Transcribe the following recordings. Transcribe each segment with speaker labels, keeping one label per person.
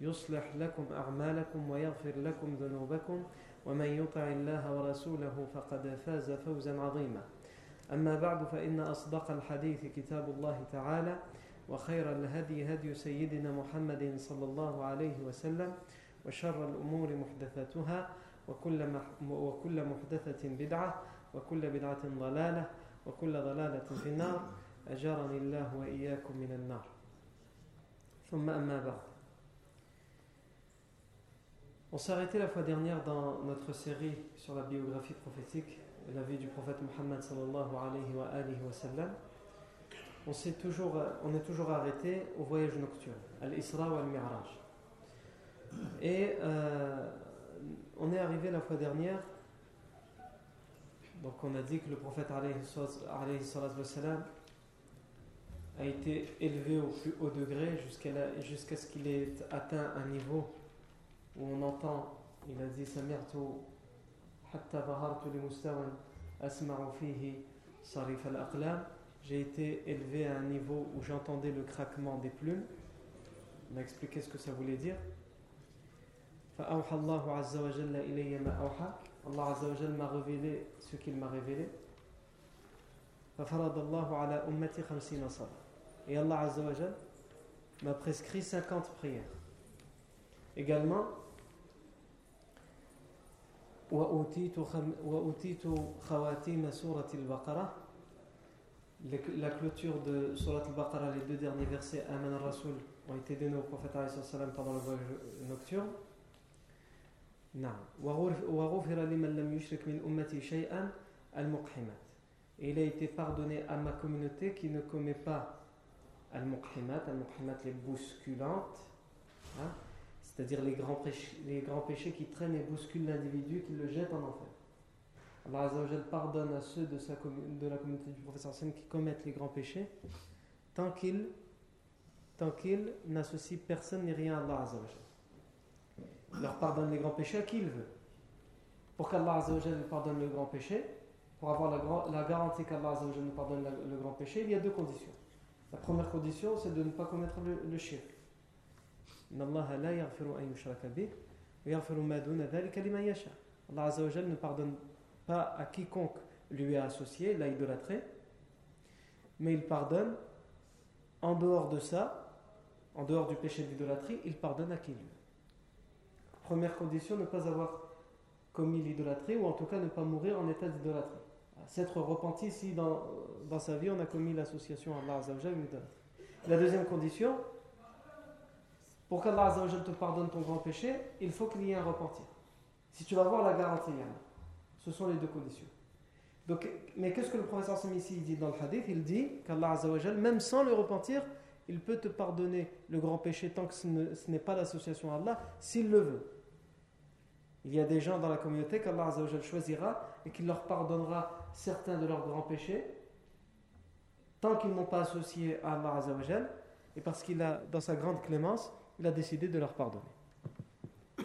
Speaker 1: يصلح لكم أعمالكم ويغفر لكم ذنوبكم ومن يطع الله ورسوله فقد فاز فوزا عظيما. أما بعد فإن أصدق الحديث كتاب الله تعالى وخير الهدي هدي سيدنا محمد صلى الله عليه وسلم وشر الأمور محدثاتها وكل, وكل محدثة بدعة وكل بدعة ضلالة وكل ضلالة في النار. أجارني الله وإياكم من النار. ثم أما بعد. On s'est arrêté la fois dernière dans notre série sur la biographie prophétique la vie du prophète Muhammad sallallahu alayhi wa. On, est toujours, arrêté au voyage nocturne, al-Isra ou al-Mi'raj. Et euh, on est arrivé la fois dernière, donc on a dit que le prophète alayhi wa a été élevé au plus haut degré jusqu'à ce qu'il ait atteint un niveau où on entend, il a dit Samirtu hatta bahartu li mustawan asma'u fihi sarif al-aqlam. J'ai été élevé à un niveau où j'entendais le craquement des plumes. On a expliqué ce que ça voulait dire. فأوحى الله عز وجل إلي ما أوحى Allah عز وجل m'a révélé ce qu'il m'a révélé ففرض الله على أمتي خمسين صلاة et Allah عز وجل m'a prescrit 50 prières également وأوتيت خواتيم سورة البقرة la clôture de Surat al-Baqarah, les deux derniers versets Aman al-Rasul ont été donnés au prophète pendant le voyage nocturne. نعم وغفر لمن لم يشرك من أمتي شيئا المقحمات et il a été pardonné à ma communauté qui ne commet pas al-muqhimat al-muqhimat les bousculantes hein, c'est-à-dire les grands, péchés, les grands péchés qui traînent et bousculent l'individu, qui le jettent en enfer. Allah Azzawajal pardonne à ceux de, la communauté du professeur Hassan qui commettent les grands péchés, tant qu'ils tant n'associent personne ni rien à Allah Azzawajal. Il leur pardonne les grands péchés à qui il veut. Pour qu'Allah Azzawajal lui pardonne le grand péché, pour avoir la, la garantie qu'Allah Azzawajal nous pardonne le grand péché, il y a deux conditions. La première condition, c'est de ne pas commettre le, le shirk. Allah ne pardonne pas à quiconque lui a associé, l'a idolâtré, mais il pardonne en dehors de ça, en dehors du péché d'idolâtrie, il pardonne à qui lui. Première condition, ne pas avoir commis l'idolâtrie, ou en tout cas ne pas mourir en état d'idolâtrie. S'être repenti si dans, sa vie on a commis l'association à Allah La deuxième condition, pour qu'Allah te pardonne ton grand péché, il faut qu'il y ait un repentir. Si tu vas voir la garantie, ce sont les deux conditions. Donc, mais qu'est-ce que le professeur ici dit dans le hadith? Il dit qu'Allah même sans le repentir, il peut te pardonner le grand péché tant que ce n'est pas l'association à Allah, s'il le veut. Il y a des gens dans la communauté qu'Allah choisira et qu'il leur pardonnera certains de leurs grands péchés tant qu'ils n'ont pas associé à Allah et parce qu'il a, dans sa grande clémence, il a décidé de leur pardonner.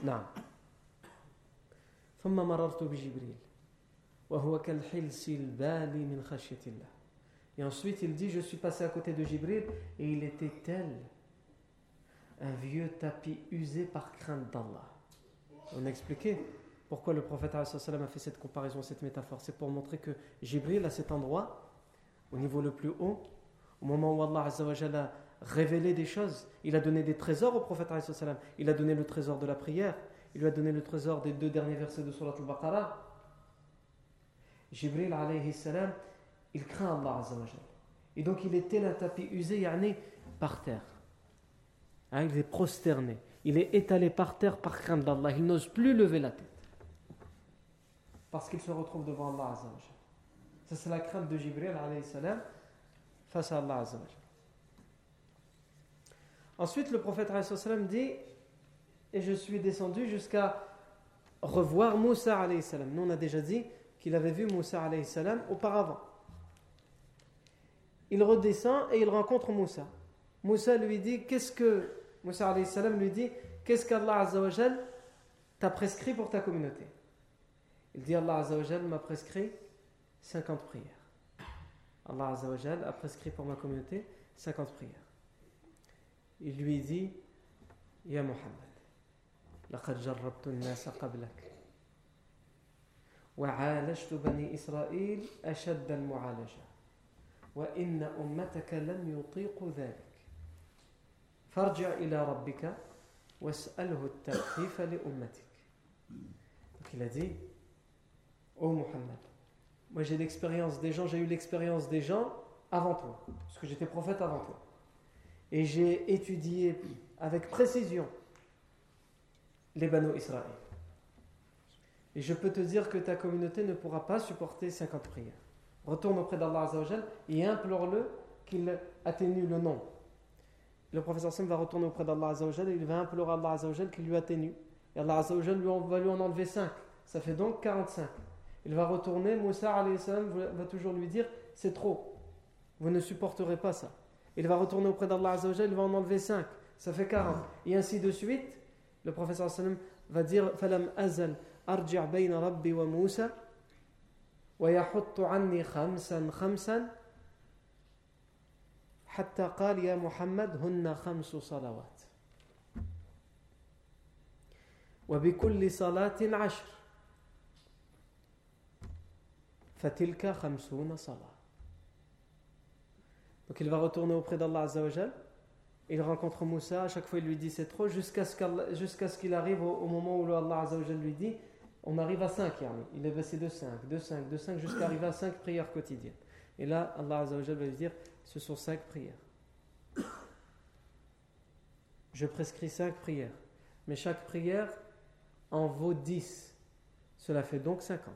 Speaker 1: Non. ثم مررت بجبريل وهو كالحلس البالي من خشية الله Et ensuite il dit je suis passé à côté de Jibril et il était tel un vieux tapis usé par crainte d'Allah. On a expliqué pourquoi le prophète a fait cette comparaison, cette métaphore. C'est pour montrer que Jibril, à cet endroit, au niveau le plus haut, au moment où Allah a révélé des choses. Il a donné des trésors au prophète. Il a donné le trésor de la prière. Il lui a donné le trésor des deux derniers versets de Surat al-Baqarah. Jibril alayhi salam, il craint Allah Azzawajal. Et donc il était un tapis usé, yani, par terre. Hein, il est prosterné. Il est étalé par terre par crainte d'Allah. Il n'ose plus lever la tête. Parce qu'il se retrouve devant Allah Azzawajal. Ça, c'est la crainte de Jibril alayhi salam face à Allah Azzawajal. Ensuite, le prophète salam dit Et je suis descendu jusqu'à revoir Moussa salam. Nous, on a déjà dit qu'il avait vu Moussa salam auparavant. Il redescend et il rencontre Moussa. Moussa lui dit Qu'est-ce que. Moussa salam lui dit Qu'est-ce qu'Allah t'a prescrit pour ta communauté? Il dit Allah m'a prescrit 50 prières. Allah a prescrit pour ma communauté 50 prières. Il lui dit Ya Muhammad, لقد جربت الناس قبلك وعالجت بني إسرائيل أشد المعالجة وإن أمتك لم يطيقوا ذلك فارجع إلى ربك واسأله التخفيف لأمتك Donc il a dit, Ô oh Muhammad, moi j'ai l'expérience des gens, j'ai eu l'expérience des gens avant toi, parce que j'étais prophète avant toi. Et j'ai étudié avec précision les Banu Israël. Et je peux te dire que ta communauté ne pourra pas supporter 50 prières. Retourne auprès d'Allah Azzawajal et implore-le qu'il atténue le nombre. Le professeur Sam va retourner auprès d'Allah Azzawajal et il va implorer Allah Azzawajal qu'il lui atténue. Et Allah Azzawajal va lui en enlever 5. Ça fait donc 45. Il va retourner, Moussa va toujours lui dire c'est trop. Vous ne supporterez pas ça. Il va retourner auprès d'Allah Azzawajal, il va en enlever 5. Ça fait 40. Et ainsi de suite. Le professeur Sallam va dire Falam azal arji' bayna rabbi wa Moussa ويحط عني خمسا خمسا حتى قال يا محمد هن خمس صلوات وبكل صلاة عشر فتلك خمسون صلاة donc il va retourner auprès d'Allah Azzawajal. Il rencontre Moussa, à chaque fois il lui dit c'est trop, jusqu'à ce qu'il arrive au, moment où Allah Azzawajal lui dit on arrive à 5 yani. Il est baissé de 5, de 5, de 5 jusqu'à arriver à 5 prières quotidiennes. Et là, Allah Azzawajal va lui dire ce sont 5 prières. Je prescris 5 prières. Mais chaque prière en vaut 10. Cela fait donc 50.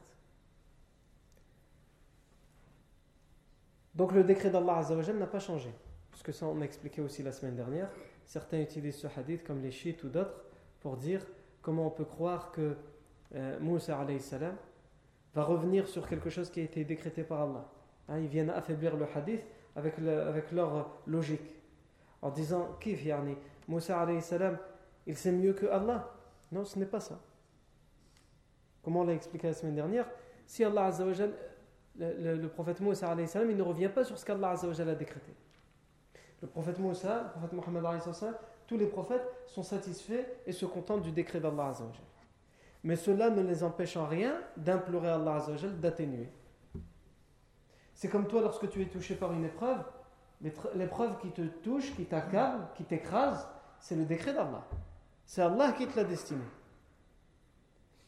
Speaker 1: Donc le décret d'Allah Azzawajal n'a pas changé. Parce que ça, on a expliqué aussi la semaine dernière. Certains utilisent ce hadith comme les chiites ou d'autres pour dire comment on peut croire que euh, Moussa salam va revenir sur quelque chose qui a été décrété par Allah. Hein, ils viennent affaiblir le hadith avec, avec leur logique. En disant, Kif yani, Moussa salam, il sait mieux que Allah. Non, ce n'est pas ça. Comme on l'a expliqué la semaine dernière, si Allah Azzawajal, le, prophète Moussa il ne revient pas sur ce qu'Allah a décrété. Le prophète Moussa, le prophète Mohammed tous les prophètes sont satisfaits et se contentent du décret d'Allah. Mais cela ne les empêche en rien d'implorer Allah d'atténuer. C'est comme toi lorsque tu es touché par une épreuve, l'épreuve qui te touche, qui t'accable, qui t'écrase, c'est le décret d'Allah. C'est Allah qui te l'a destiné.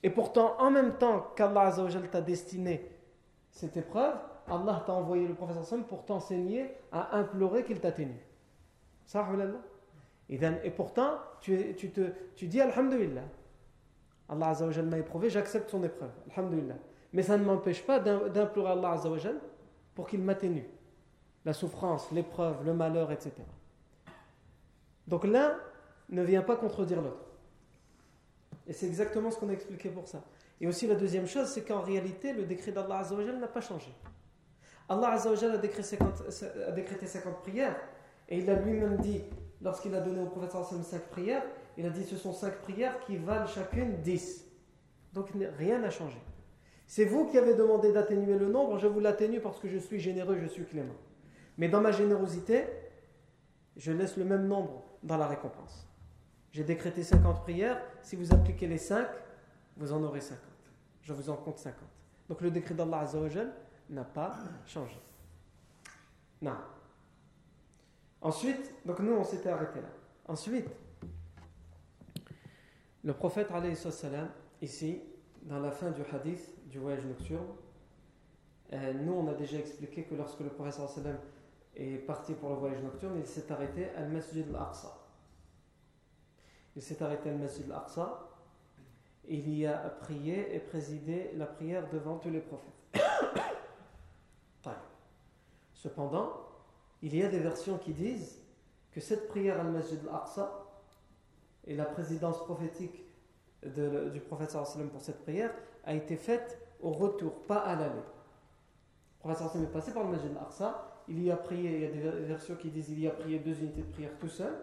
Speaker 1: Et pourtant, en même temps qu'Allah t'a destiné cette épreuve, Allah t'a envoyé le prophète pour t'enseigner à implorer qu'il t'atténue. Ça, Et pourtant, tu, tu, te, tu dis Alhamdulillah. Allah Azzawajal m'a éprouvé, j'accepte son épreuve. Alhamdulillah. Mais ça ne m'empêche pas d'implorer Allah Azzawajal pour qu'il m'atténue. La souffrance, l'épreuve, le malheur, etc. Donc l'un ne vient pas contredire l'autre. Et c'est exactement ce qu'on a expliqué pour ça. Et aussi la deuxième chose, c'est qu'en réalité, le décret d'Allah Azzawajal n'a pas changé. Allah Azzawajal a, décrété 50, a décrété 50 prières et il a lui-même dit, lorsqu'il a donné au prophète 5 prières, il a dit ce sont cinq prières qui valent chacune 10. Donc rien n'a changé. C'est vous qui avez demandé d'atténuer le nombre, je vous l'atténue parce que je suis généreux, je suis clément. Mais dans ma générosité, je laisse le même nombre dans la récompense. J'ai décrété 50 prières, si vous appliquez les 5, vous en aurez 50. Je vous en compte 50. Donc le décret d'Allah Azzawajal n'a pas changé. Non. Ensuite, donc nous on s'était arrêté là. Ensuite, le prophète, salam, ici, dans la fin du hadith du voyage nocturne, Euh, nous, on a déjà expliqué que lorsque le professeur sallam est parti pour le voyage nocturne, il s'est arrêté à Masjid al-Aqsa. Il s'est arrêté à Masjid al-Aqsa. Il y a prié et présidé la prière devant tous les prophètes. Cependant, il y a des versions qui disent que cette prière al-Masjid al-Aqsa et la présidence prophétique du prophète sallam pour cette prière a été faite au retour, pas à l'aller. Le prophète sallam est passé par le Masjid al-Aqsa, il y a prié, il y a des versions qui disent il y a prié deux unités de prière tout seul.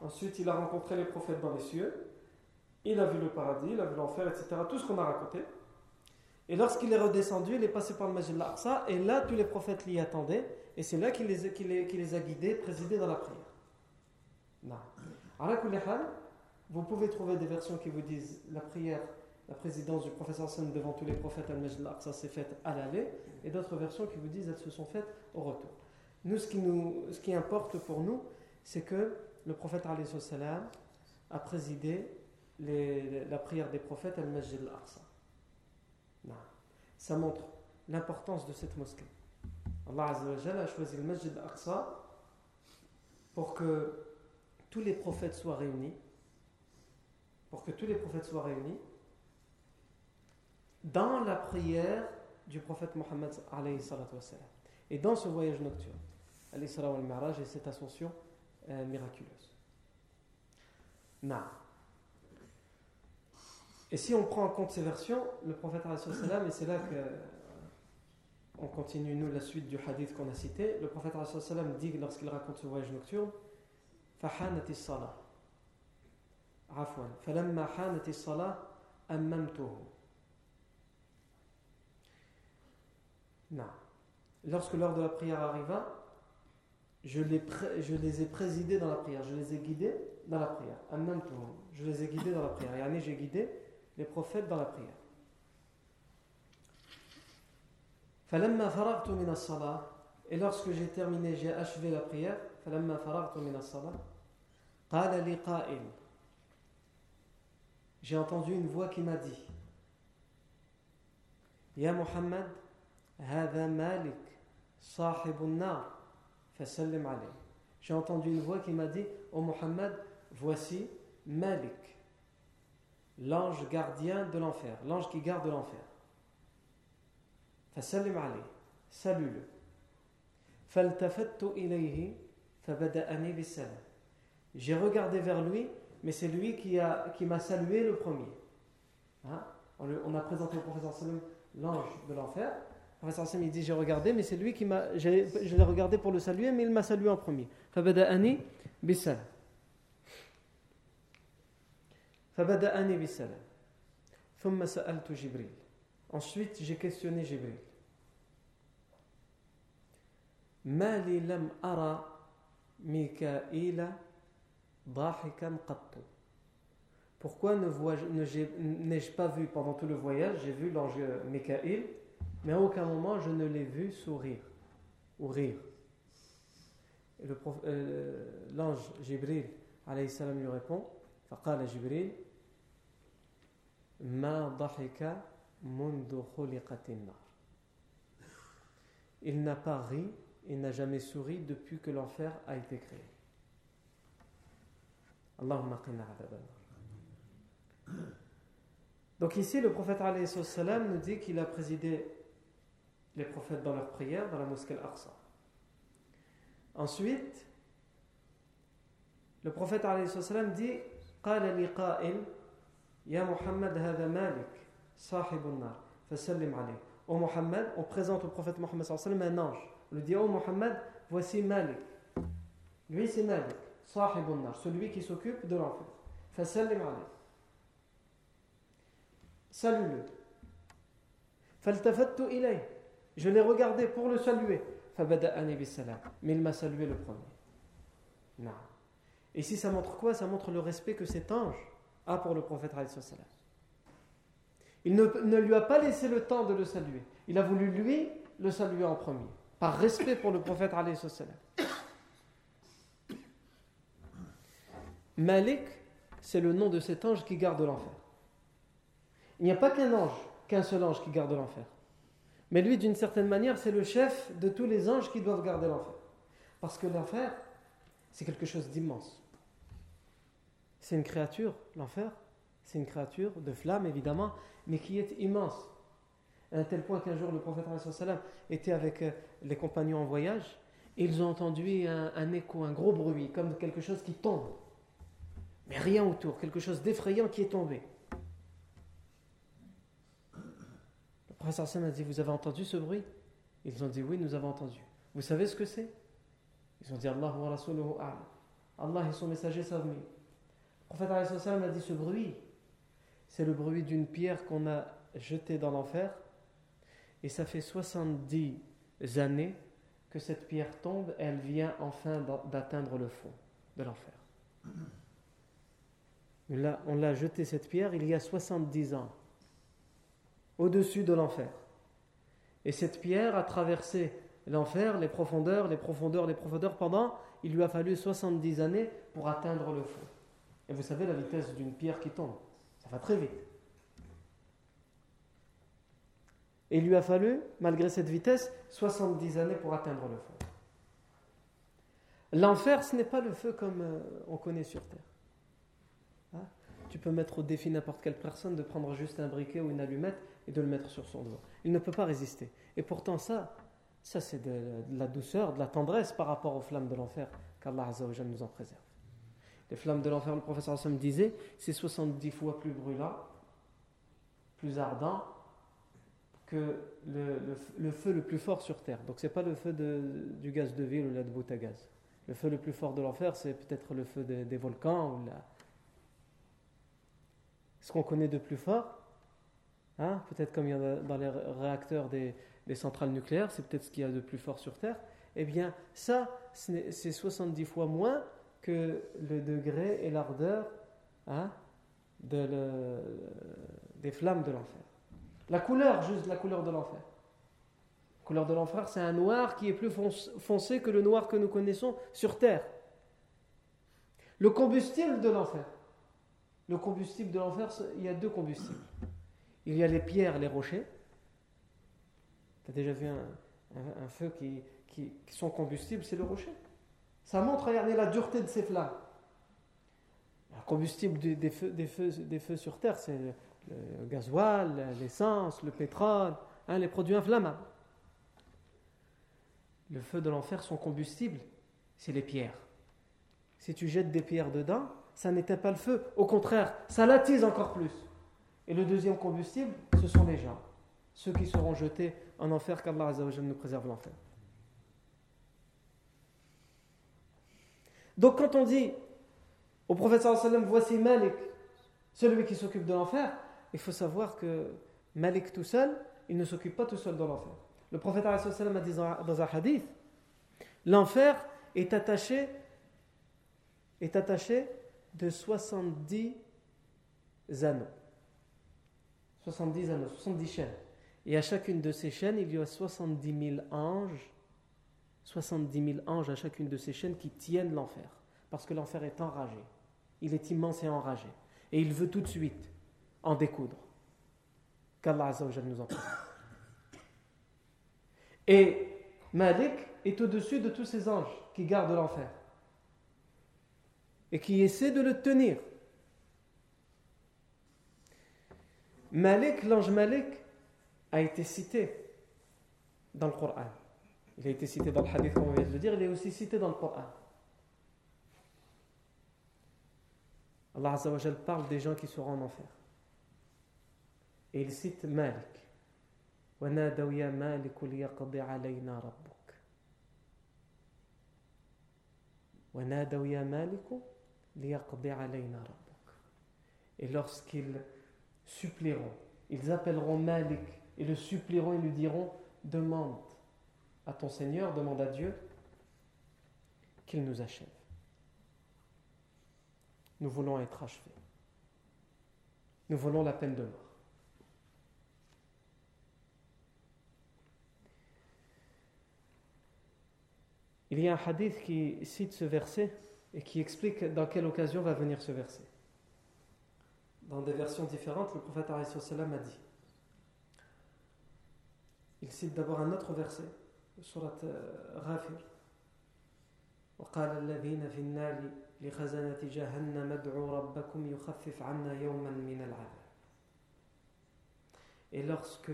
Speaker 1: Ensuite, il a rencontré les prophètes dans les cieux, il a vu le paradis, il a vu l'enfer, etc. Tout ce qu'on a raconté. Et lorsqu'il est redescendu, il est passé par le Masjid al-Aqsa, et là, tous les prophètes l'y attendaient, et c'est là qu'il les, a guidés, présidés dans la prière. Non. Vous pouvez trouver des versions qui vous disent la prière, la présidence du professeur Hassan devant tous les prophètes al-Majd al-Aqsa s'est faite à l'aller, et d'autres versions qui vous disent elles se sont faites au retour. Nous, ce qui, nous, ce qui importe pour nous, c'est que le prophète a présidé la prière des prophètes al-Majd al-Aqsa. Ça montre l'importance de cette mosquée. Allah a choisi le Masjid al-Aqsa pour que tous les prophètes soient réunis pour que tous les prophètes soient réunis dans la prière du prophète Mohammed et dans ce voyage nocturne et cette ascension euh, miraculeuse. Et si on prend en compte ces versions, le prophète et c'est là que on continue nous la suite du hadith qu'on a cité, le prophète dit lorsqu'il raconte ce voyage nocturne, فحانت salah عفوا فلما حانت الصلاة أممته Non. Lorsque l'heure de la prière arriva, je les, je les ai présidés dans la prière, je les ai guidés dans la prière. Je les ai guidés dans la prière. Yani, j'ai guidé les prophètes dans la prière. فلما فرغت من الصلاة et lorsque j'ai terminé, j'ai achevé la prière, فلما فرغت من الصلاة قال لي قائل j'ai entendu une voix qui m'a dit Ya Muhammad, هذا Malik, صاحب النار فسلم عليه. J'ai entendu une voix qui m'a dit Ô oh Muhammad, voici Malik, l'ange gardien de l'enfer, l'ange qui garde l'enfer. فسلم عليه. Salue-le. فالتفت إليه فبدأني بالسلام. J'ai regardé vers lui mais c'est lui qui m'a qui salué le premier. Hein? On, a présenté au professeur Salim l'ange de l'enfer. Le professeur Salim dit J'ai regardé, mais c'est lui qui m'a. Je l'ai regardé pour le saluer, mais il m'a salué en premier. Fabada'ani bisalam. Fabada'ani bisalam. Thumma sa'altu Jibril. Ensuite, j'ai questionné Jibril. Mali lam ara Mikaïla pourquoi n'ai-je pas vu pendant tout le voyage, j'ai vu l'ange Mikaïl, mais à aucun moment je ne l'ai vu sourire ou rire. Euh, l'ange Jibril alayhi salam lui répond فقال جبريل il n'a pas ri et n'a jamais souri depuis que l'enfer a été créé. Allahumma Donc ici, le prophète nous dit qu'il a présidé les prophètes dans leur prière dans la mosquée Al-Aqsa. Ensuite, le prophète dit «» Ya Muhammad hada Malik, sahibun nar, fasallim alayh. Au Muhammad, on présente au prophète Mohammed un ange. On lui dit Oh Muhammad, voici Malik. Lui c'est Malik, sahibun nar, celui qui s'occupe de l'enfer. Fasallim alayh. Salue-le. Faltafattu ilayh. Je l'ai regardé pour le saluer. Fabada'ani bisalam. Mais il m'a salué le premier. Non. Et ici, ça montre quoi? Ça montre le respect que cet ange a pour le prophète. Il ne, lui a pas laissé le temps de le saluer. Il a voulu lui le saluer en premier. Par respect pour le prophète. Malik, c'est le nom de cet ange qui garde l'enfer. Il n'y a pas qu'un ange, qu'un seul ange qui garde l'enfer. Mais lui, d'une certaine manière, c'est le chef de tous les anges qui doivent garder l'enfer. Parce que l'enfer, c'est quelque chose d'immense. C'est une créature, l'enfer, c'est une créature de flamme, évidemment, mais qui est immense. À un tel point qu'un jour, le prophète était avec euh, les compagnons en voyage, et ils ont entendu un, écho, un gros bruit, comme quelque chose qui tombe. Mais rien autour, quelque chose d'effrayant qui est tombé. Le prophète a dit Vous avez entendu ce bruit? Ils ont dit Oui, nous avons entendu. Vous savez ce que c'est? Ils ont dit Allah wa Allah et son messager savent. Le prophète a dit Ce bruit, c'est le bruit d'une pierre qu'on a jetée dans l'enfer. Et ça fait 70 années que cette pierre tombe, elle vient enfin d'atteindre le fond de l'enfer. On l'a jeté cette pierre il y a 70 ans, au-dessus de l'enfer. Et cette pierre a traversé l'enfer, les profondeurs, les profondeurs, les profondeurs pendant, il lui a fallu 70 années pour atteindre le fond. Et vous savez la vitesse d'une pierre qui tombe, ça va très vite. Et il lui a fallu, malgré cette vitesse, 70 années pour atteindre le fond. L'enfer, ce n'est pas le feu comme euh, on connaît sur Terre. Hein? tu peux mettre au défi n'importe quelle personne de prendre juste un briquet ou une allumette et de le mettre sur son doigt. Il ne peut pas résister. Et pourtant, ça, ça c'est de, la douceur, de la tendresse par rapport aux flammes de l'enfer qu'Allah nous en préserve. Les flammes de l'enfer, le professeur Hassan disait, c'est 70 fois plus brûlant, plus ardent que le, feu le plus fort sur terre. Donc, ce n'est pas le feu du gaz de ville ou la de bout à gaz. Le feu le plus fort de l'enfer, c'est peut-être le feu des volcans ou la, ce qu'on connaît de plus fort, hein, peut-être comme il y en a dans les réacteurs des, centrales nucléaires, c'est peut-être ce qu'il y a de plus fort sur Terre, eh bien ça, c'est 70 fois moins que le degré et l'ardeur hein, de des flammes de l'enfer. La couleur, juste la couleur de l'enfer. La couleur de l'enfer, c'est un noir qui est plus foncé que le noir que nous connaissons sur Terre. Le combustible de l'enfer, le combustible de l'enfer, il y a deux combustibles. Il y a les pierres, les rochers. Tu as déjà vu un, feu qui, qui, combustible, c'est le rocher. Ça montre, regardez, la dureté de ces flammes. Le combustible des, feux, sur Terre, c'est le, gasoil, l'essence, le pétrole, hein, les produits inflammables. Le feu de l'enfer, son combustible, c'est les pierres. Si tu jettes des pierres dedans, ça n'éteint pas le feu. Au contraire, ça l'attise encore plus. Et le deuxième combustible, ce sont les gens. Ceux qui seront jetés en enfer, qu'Allah nous préserve l'enfer. Donc quand on dit au prophète voici Malik, celui qui s'occupe de l'enfer, il faut savoir que Malik tout seul, il ne s'occupe pas tout seul de l'enfer. Le prophète a dit dans un hadith, l'enfer est attaché, est attaché de 70 anneaux. 70 anneaux, 70 chaînes. Et à chacune de ces chaînes, il y a 70 000 anges, 70 000 anges à chacune de ces chaînes qui tiennent l'enfer. Parce que l'enfer est enragé. Il est immense et enragé. Et il veut tout de suite en découdre. Qu'Allah nous en Et Malik est au-dessus de tous ces anges qui gardent l'enfer et qui essaie de le tenir. Malik, l'ange Malik, a été cité dans le Coran. Il a été cité dans le hadith, comme on vient de le dire, il est aussi cité dans le Coran. Allah Azzawajal parle des gens qui seront en enfer. Et il cite Malik. Et lorsqu'ils supplieront, ils appelleront Malik et le supplieront et lui diront Demande à ton Seigneur, demande à Dieu qu'il nous achève. Nous voulons être achevés. Nous voulons la peine de mort. Il y a un hadith qui cite ce verset et qui explique dans quelle occasion va venir ce verset. Dans des versions différentes, le prophète a dit il cite d'abord un autre verset, surat Ghafir. وقال الذين في النار لخزنة جهنم ادعوا ربكم يخفف عنا يوما من العذاب Et lorsque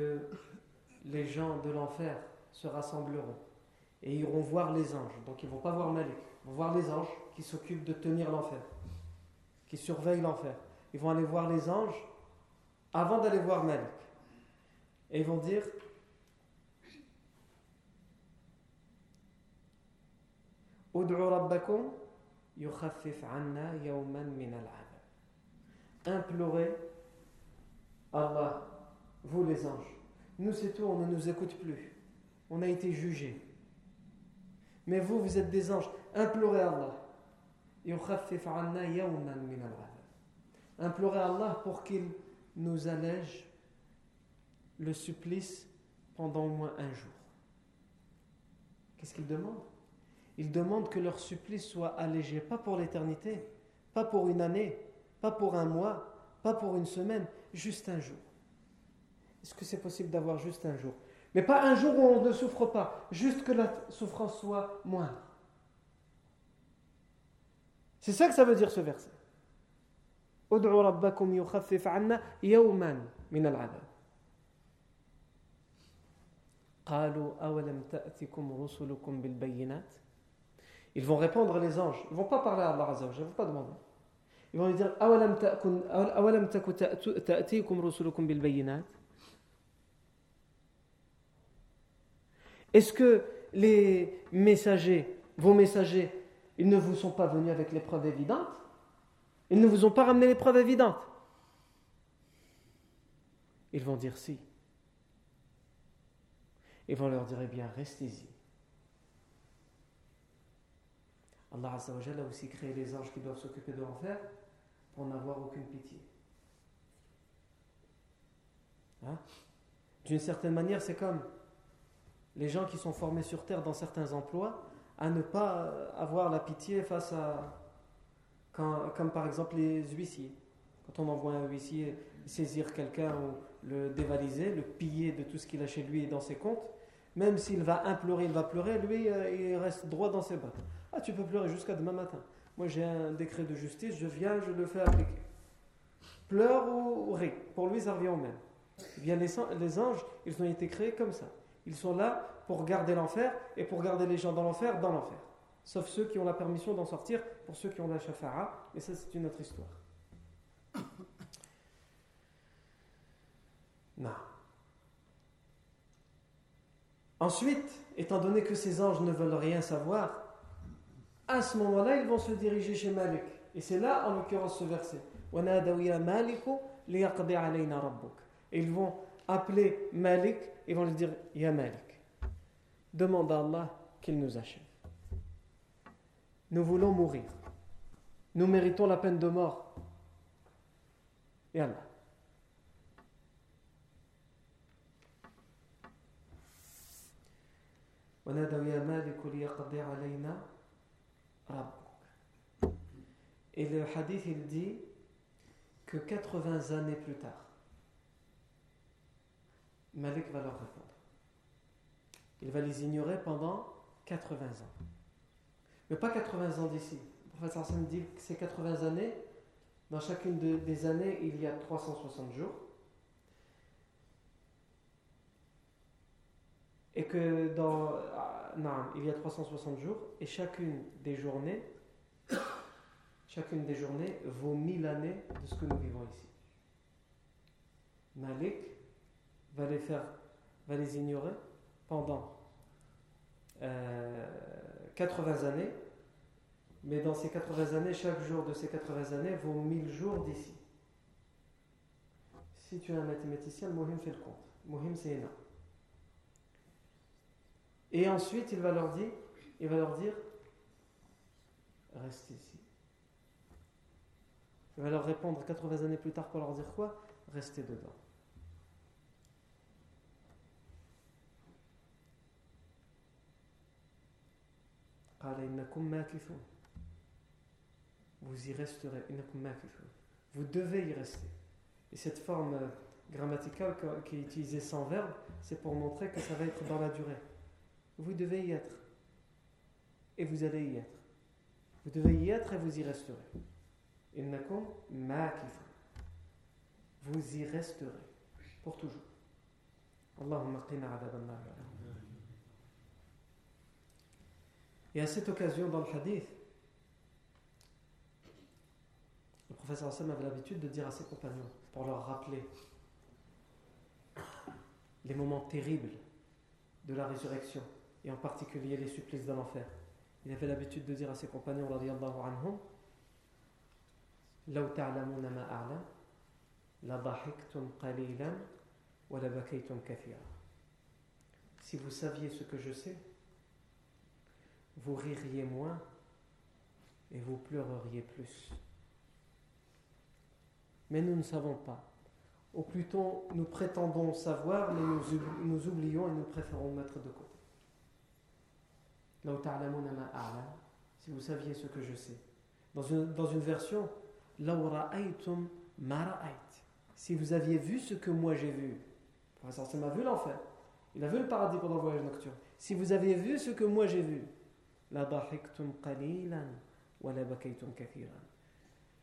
Speaker 1: les gens de l'enfer se rassembleront et iront voir les anges, donc ils ne vont pas voir Malik, ils vont voir les anges qui s'occupent de tenir l'enfer, qui surveillent l'enfer. Ils vont aller voir les anges avant d'aller voir Malik. Et ils vont dire Implorez Allah vous les anges. Nous, c'est tout, on ne nous écoute plus. On a été jugés. Mais vous, vous êtes des anges. Implorez Allah. Implorez Allah pour qu'il nous allège le supplice pendant au moins un jour. Qu'est-ce qu'il demande? Il demande que leur supplice soit allégé, pas pour l'éternité, pas pour une année, pas pour un mois, pas pour une semaine, juste un jour. Est-ce que c'est possible d'avoir juste un jour? Mais pas un jour où on ne souffre pas, juste que la souffrance soit moindre. C'est ça que ça veut dire ce verset. Ils vont répondre les anges. Ils ne vont pas parler à Allah je ne vont pas demander. Ils vont lui dire Est-ce que les messagers, vos messagers, ils ne vous sont pas venus avec les preuves évidentes? Ils ne vous ont pas ramené les preuves évidentes? Ils vont dire si. Ils vont leur dire, eh bien, restez-y. Allah a aussi créé les anges qui doivent s'occuper de l'enfer pour n'avoir aucune pitié. Hein? D'une certaine manière, c'est comme les gens qui sont formés sur terre dans certains emplois à ne pas avoir la pitié face à. comme par exemple les huissiers. Quand on envoie un huissier saisir quelqu'un ou le dévaliser, le piller de tout ce qu'il a chez lui et dans ses comptes, même s'il va implorer, il va pleurer, lui, euh, il reste droit dans ses bras. Ah, tu peux pleurer jusqu'à demain matin. Moi, j'ai un décret de justice, je viens, je le fais appliquer. Pleure ou, rit. Pour lui, ça revient au même. Eh bien, les, anges, ils ont été créés comme ça. Ils sont là pour garder l'enfer et pour garder les gens dans l'enfer, dans l'enfer. Sauf ceux qui ont la permission d'en sortir, pour ceux qui ont la shafa'a, et ça c'est une autre histoire. Non. Ensuite, étant donné que ces anges ne veulent rien savoir, à ce moment-là, ils vont se diriger chez Malik. Et c'est là, en l'occurrence, ce verset. Et ils vont appeler Malik ils vont lui dire Ya Malik, demande à Allah qu'il nous achève. Nous voulons mourir. Nous méritons la peine de mort. Et Allah. Et le hadith il dit que 80 années plus tard, Malik va leur répondre. Il va les ignorer pendant 80 ans. Mais pas 80 ans d'ici. Le Hassan dit que ces 80 années, dans chacune des années, il y a 360 jours. Et que dans. Ah, non, il y a 360 jours, et chacune des journées, chacune des journées vaut 1000 années de ce que nous vivons ici. Malik va les faire, va les ignorer pendant 80 euh, années, mais dans ces 80 années, chaque jour de ces 80 années vaut 1000 jours d'ici. Si tu es un mathématicien, Mohim fait le compte. Mohim c'est énorme. Et ensuite, il va leur dire, il va leur dire, restez ici. Il va leur répondre 80 années plus tard pour leur dire quoi? Restez dedans. Vous y resterez. Vous devez y rester. Et cette forme grammatical qui est utilisé sans verbe, c'est pour montrer que ça va être dans la durée. Vous devez y être. Et vous allez y être. Vous devez y être et vous y resterez. Vous y resterez pour toujours. Et à cette occasion, dans le hadith, le professeur Hassan avait l'habitude de dire à ses compagnons, pour leur rappeler les moments terribles de la résurrection, et en particulier les supplices de l'enfer. Il avait l'habitude de dire à ses compagnons, anhum, Si vous saviez ce que je sais, vous ririez moins et vous pleureriez plus. Mais nous ne savons pas. Ou plutôt, nous prétendons savoir, mais nous, nous oublions et nous préférons mettre de côté. Si vous saviez ce que je sais. Dans une, dans une version, si vous aviez vu ce que moi j'ai vu. Le professeur a vu l'enfer. Il a vu le paradis pendant le voyage nocturne. Si vous aviez vu ce que moi j'ai vu,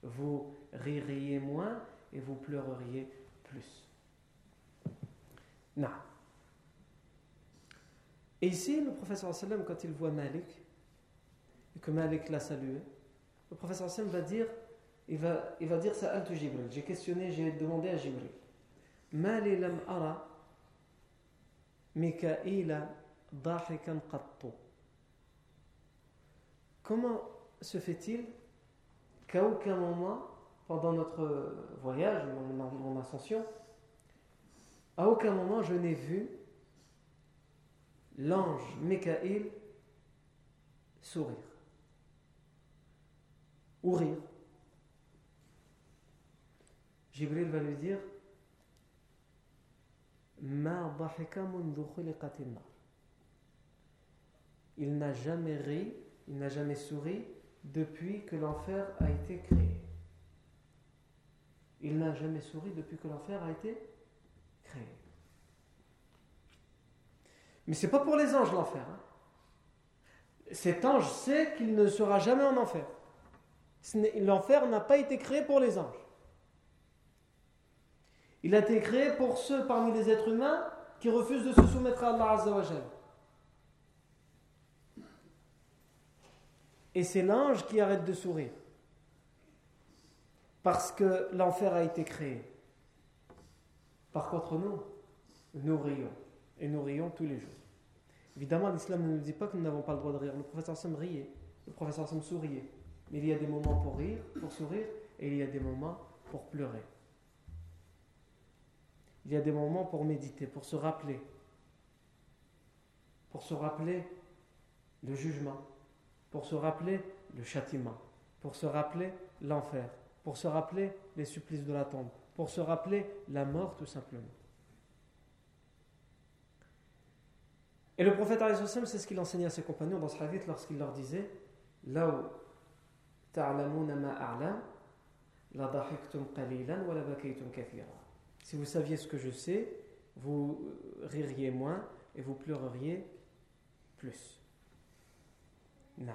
Speaker 1: vous ririez moins et vous pleureriez plus. Non. Et ici, le professeur sallam, quand il voit Malik, et que Malik l'a salué, le professeur sallam va dire, il va, il va dire ça à Jibril. J'ai questionné, j'ai demandé à Jibril. Mali lam ara. Comment se fait-il qu'à aucun moment, pendant notre voyage, mon, ascension, à aucun moment je n'ai vu l'ange Mikaïl sourire ou rire. Jibril va lui dire Il n'a jamais ri il n'a jamais souri depuis que l'enfer a été créé. Il n'a jamais souri depuis que l'enfer a été créé. Mais c'est pas pour les anges l'enfer. Hein. Cet ange sait qu'il ne sera jamais en enfer. L'enfer n'a pas été créé pour les anges. Il a été créé pour ceux parmi les êtres humains qui refusent de se soumettre à Allah Azzawajal. Et c'est l'ange qui arrête de sourire. Parce que l'enfer a été créé. Par contre, nous, nous rions. Et nous rions tous les jours. Évidemment, l'islam ne nous dit pas que nous n'avons pas le droit de rire. Le professeur Sam riait. Le professeur Sam souriait. Mais il y a des moments pour rire, pour sourire, et il y a des moments pour pleurer. Il y a des moments pour méditer, pour se rappeler. Pour se rappeler le jugement pour se rappeler le châtiment, pour se rappeler l'enfer, pour se rappeler les supplices de la tombe, pour se rappeler la mort tout simplement. Et le prophète c'est ce qu'il enseignait à ses compagnons dans ce hadith lorsqu'il leur disait Si vous saviez ce que je sais, vous ririez moins et vous pleureriez plus. Non.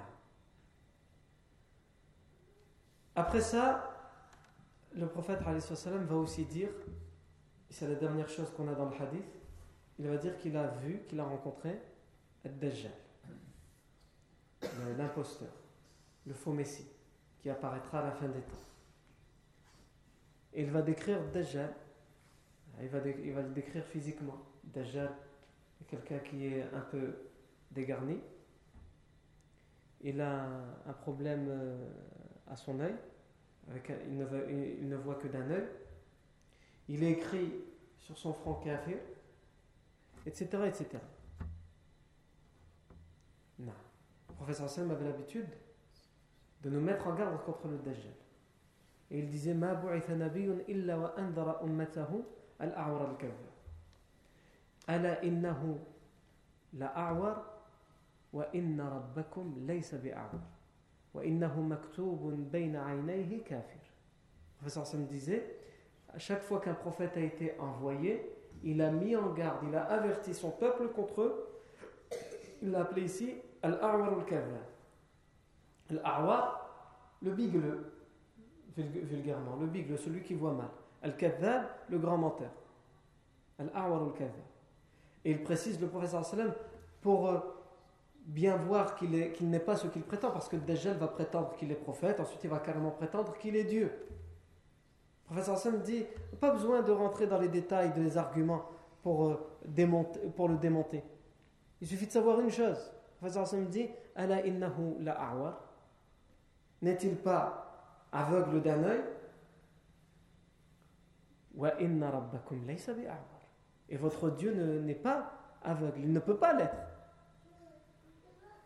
Speaker 1: Après ça, le prophète va aussi dire, c'est la dernière chose qu'on a dans le hadith, il va dire qu'il a vu, qu'il a rencontré Ad-Dajjal, l'imposteur, le faux messie, qui apparaîtra à la fin des temps. Et il va décrire Dajjal, il va, le décrire physiquement. Dajjal quelqu'un qui est un peu dégarni, il a un problème euh, à son œil, il, ne voit, que d'un œil. Il écrit sur son front kafir, etc. etc. Non. Le professeur Sam avait l'habitude de nous mettre en garde contre le Dajjal. Et il disait Ma illa wa anzara ummatahu al-a'war al-kawwa. Ala innahu la-a'war wa inna rabbakum laysa bi-a'war. Wa innahu maktubun bayna aynayhi kafir. Le professeur Sam disait à chaque fois qu'un prophète a été envoyé, il a mis en garde, il a averti son peuple contre eux. Il l'a appelé ici Al-A'war al-Kavla. Al-A'war, le bigleux, vulgairement, le bigleux, celui qui voit mal. Al-Kadhab, le grand menteur. Al-A'war al-Kadhab. Et il précise le professeur sallam pour euh, bien voir qu'il n'est pas ce qu'il prétend, parce que Dajjal va prétendre qu'il est prophète, ensuite il va carrément prétendre qu'il est Dieu. Professeur Hassan dit pas besoin de rentrer dans les détails des arguments pour, euh, démonter, pour le démonter. Il suffit de savoir une chose. Le professeur Hassan dit Ala innahu la N'est-il pas aveugle d'un œil? Et votre Dieu n'est pas aveugle, il ne peut pas l'être.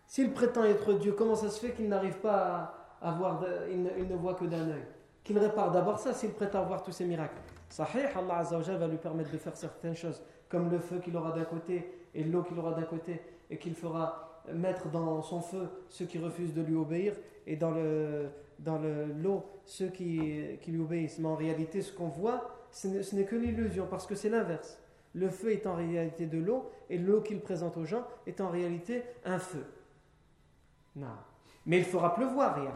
Speaker 1: S'il prétend être Dieu, comment ça se fait qu'il n'arrive pas à, voir, il ne, voit que d'un œil? Qu'il répare d'abord ça s'il prétend voir tous ces miracles. Sahih, Allah va lui permettre de faire certaines choses, comme le feu qu'il aura d'un côté et l'eau qu'il aura d'un côté, et qu'il fera mettre dans son feu ceux qui refusent de lui obéir, et dans le dans l'eau ceux qui, qui, lui obéissent. Mais en réalité, ce qu'on voit, ce n'est que l'illusion, parce que c'est l'inverse. Le feu est en réalité de l'eau, et l'eau qu'il présente aux gens est en réalité un feu. Non. Mais il fera pleuvoir, rien.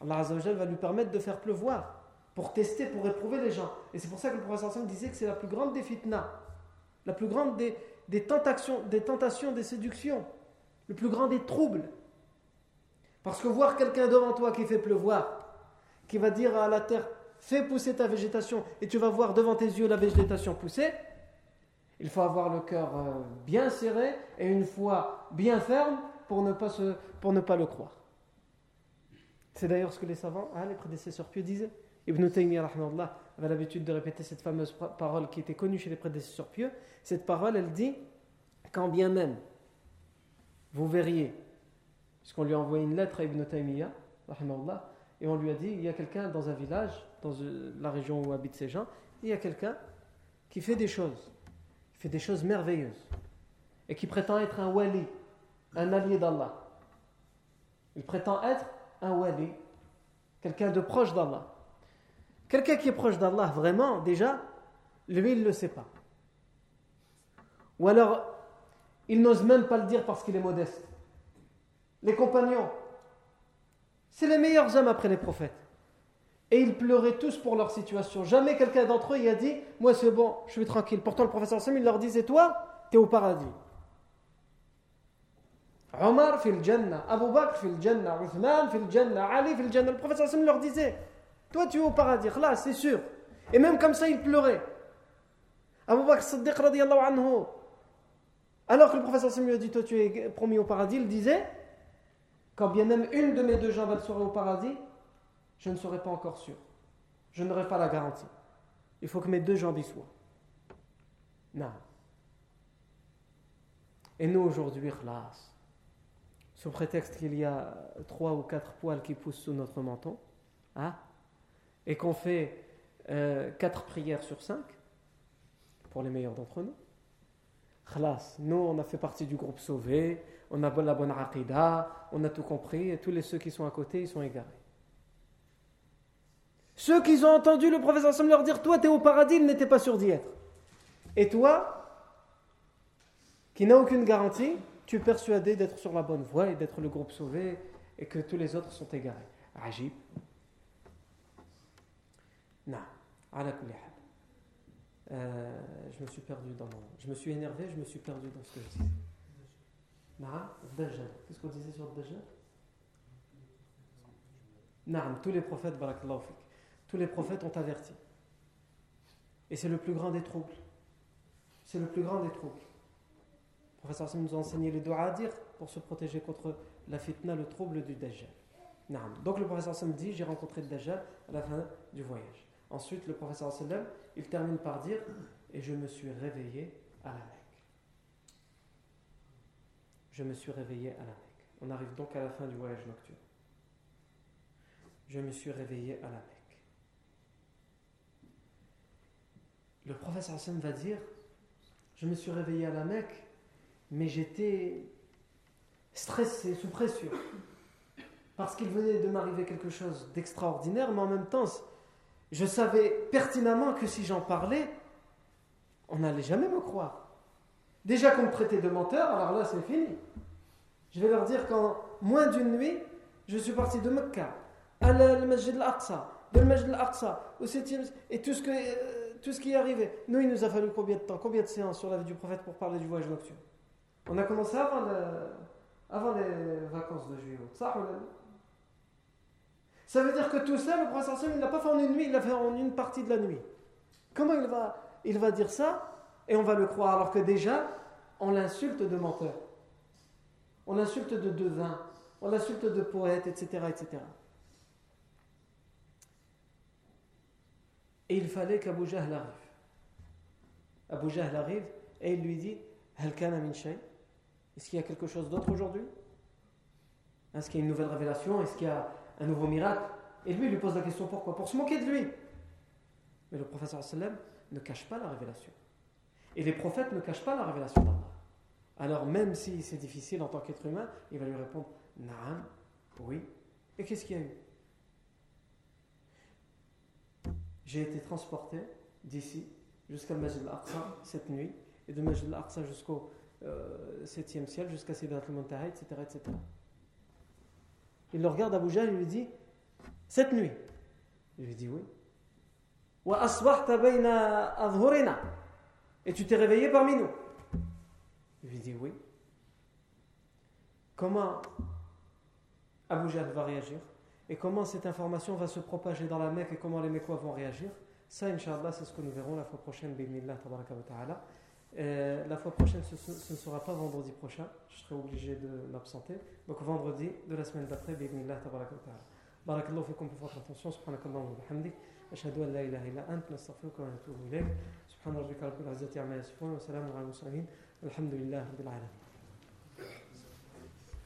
Speaker 1: Allah va lui permettre de faire pleuvoir pour tester, pour éprouver les gens. Et c'est pour ça que le professeur Sam disait que c'est la plus grande des fitna, la plus grande des, tentations, des séductions, le plus grand des troubles. Parce que voir quelqu'un devant toi qui fait pleuvoir, qui va dire à la terre, fais pousser ta végétation, et tu vas voir devant tes yeux la végétation pousser, il faut avoir le cœur euh, bien serré et une foi bien ferme pour ne pas le croire. C'est d'ailleurs ce que les savants, hein, les prédécesseurs pieux disaient. Ibn Taymiyyah avait l'habitude de répéter cette fameuse parole qui était connue chez les prédécesseurs pieux. Cette parole, elle dit Quand bien même vous verriez, puisqu'on lui a envoyé une lettre à Ibn Taymiyyah, et on lui a dit il y a quelqu'un dans un village, dans euh, la région où habitent ces gens, il y a quelqu'un qui fait des choses, qui fait des choses merveilleuses, et qui prétend être un wali, un allié d'Allah. Il prétend être un wali, quelqu'un de proche d'Allah. Quelqu'un qui est proche d'Allah, vraiment, déjà, lui, il ne le sait pas. Ou alors, il n'ose même pas le dire parce qu'il est modeste. Les compagnons, c'est les meilleurs hommes après les prophètes. Et ils pleuraient tous pour leur situation. Jamais quelqu'un d'entre eux y a dit Moi c'est bon, je suis tranquille. Pourtant, le professeur Sam, il leur disait Toi, tu es au paradis. Omar fil Jannah, Abu Bakr fil Jannah, Uthman fil Jannah, Ali fil Jannah. Le Hassan leur disait Toi, tu es au paradis, là, c'est sûr. Et même comme ça, il pleurait. Abu Bakr Siddiq anhu. Alors que le Hassan lui a dit Toi, tu es promis au paradis, il disait Quand bien même une de mes deux jambes serait au paradis, je ne serai pas encore sûr. Je n'aurai pas la garantie. Il faut que mes deux jambes y soient. Non. Et nous aujourd'hui, khlas sous prétexte qu'il y a trois ou quatre poils qui poussent sous notre menton, hein, et qu'on fait euh, quatre prières sur cinq, pour les meilleurs d'entre nous. Khlas, nous on a fait partie du groupe sauvé, on a la bonne aqidah, on a tout compris, et tous les ceux qui sont à côté, ils sont égarés. Ceux qui ont entendu le professeur Sam leur dire Toi, tu es au paradis, ils n'étaient pas sûrs d'y être. Et toi, qui n'as aucune garantie, tu es persuadé d'être sur la bonne voie et d'être le groupe sauvé et que tous les autres sont égarés. Ajib. Non. Euh, je me suis perdu dans mon... Je me suis énervé, je me suis perdu dans ce que je disais. Dajjal. Qu'est-ce qu'on disait sur Dajjal? Naam, tous les prophètes, tous les prophètes ont averti. Et c'est le plus grand des troubles. C'est le plus grand des troubles. Le professeur nous a enseigné les doigts à dire pour se protéger contre la fitna, le trouble du Dajjal. Donc le professeur Hassan dit J'ai rencontré le Dajjal à la fin du voyage. Ensuite, le professeur Hassan, il termine par dire Et je me suis réveillé à la Mecque. Je me suis réveillé à la Mecque. On arrive donc à la fin du voyage nocturne. Je me suis réveillé à la Mecque. Le professeur Hassan va dire Je me suis réveillé à la Mecque mais j'étais stressé, sous pression. Parce qu'il venait de m'arriver quelque chose d'extraordinaire, mais en même temps, Je savais pertinemment que si j'en parlais, on n'allait jamais me croire. Déjà qu'on me traitait de menteur, alors là c'est fini. Je vais leur dire qu'en moins d'une nuit, je suis parti de Mecca à le Masjid al-Aqsa, de Masjid al-Aqsa au 7 et tout ce, que, euh, tout ce qui est arrivé. Nous, il nous a fallu combien de temps, combien de séances sur la vie du prophète pour parler du voyage nocturne? On a commencé avant, les vacances de juillet. Ça, veut dire que tout ça, le prophète il ne l'a pas fait en une nuit, il l'a fait en une partie de la nuit. Comment il va, dire ça? Et on va le croire alors que déjà, on l'insulte de menteur. On l'insulte de devin, on l'insulte de poète, etc., etc. Et il fallait qu'Abu Jahl arrive. Abu Jahl arrive et il lui dit Est-ce qu'il y a quelque chose d'autre aujourd'hui? Est-ce qu'il y a une nouvelle révélation? Est-ce qu'il y a un nouveau miracle? Et lui, il lui pose la question pourquoi? Pour se moquer de lui. Mais le professeur sallam ne cache pas la révélation. Et les prophètes ne cachent pas la révélation d'Allah. Alors, même si c'est difficile en tant qu'être humain, il va lui répondre Naam, oui. Et qu'est-ce qu'il y a eu? J'ai été transporté d'ici jusqu'à Majid al-Aqsa cette nuit, et de Majid al-Aqsa jusqu'au 7 septième ciel, jusqu'à Sidat al-Muntaha, etc., etc. Il le regarde Abu Jahl et lui dit Cette nuit Il lui dit Oui. Et tu t'es réveillé parmi nous Il lui dit Oui. Comment Abu Jahl va réagir? Et comment cette information va se propager dans la Mecque et comment les Mecquois vont réagir? Ça, Inch'Allah, c'est ce que nous verrons la fois prochaine, la fois prochaine, ce, ne sera pas vendredi prochain, je serai obligé de m'absenter. Donc vendredi de la semaine d'après, bi'idhnillah tabarak wa ta'ala. Barakallahu fikum pour votre attention, subhanakallahu wa bihamdik, ashhadu an la ilaha illa ant, nastaghfiruka wa natubu ilayk, subhana rabbika rabbil izzati amma yasifun, wa salamun ala al-mursalin, walhamdulillahi rabbil alamin.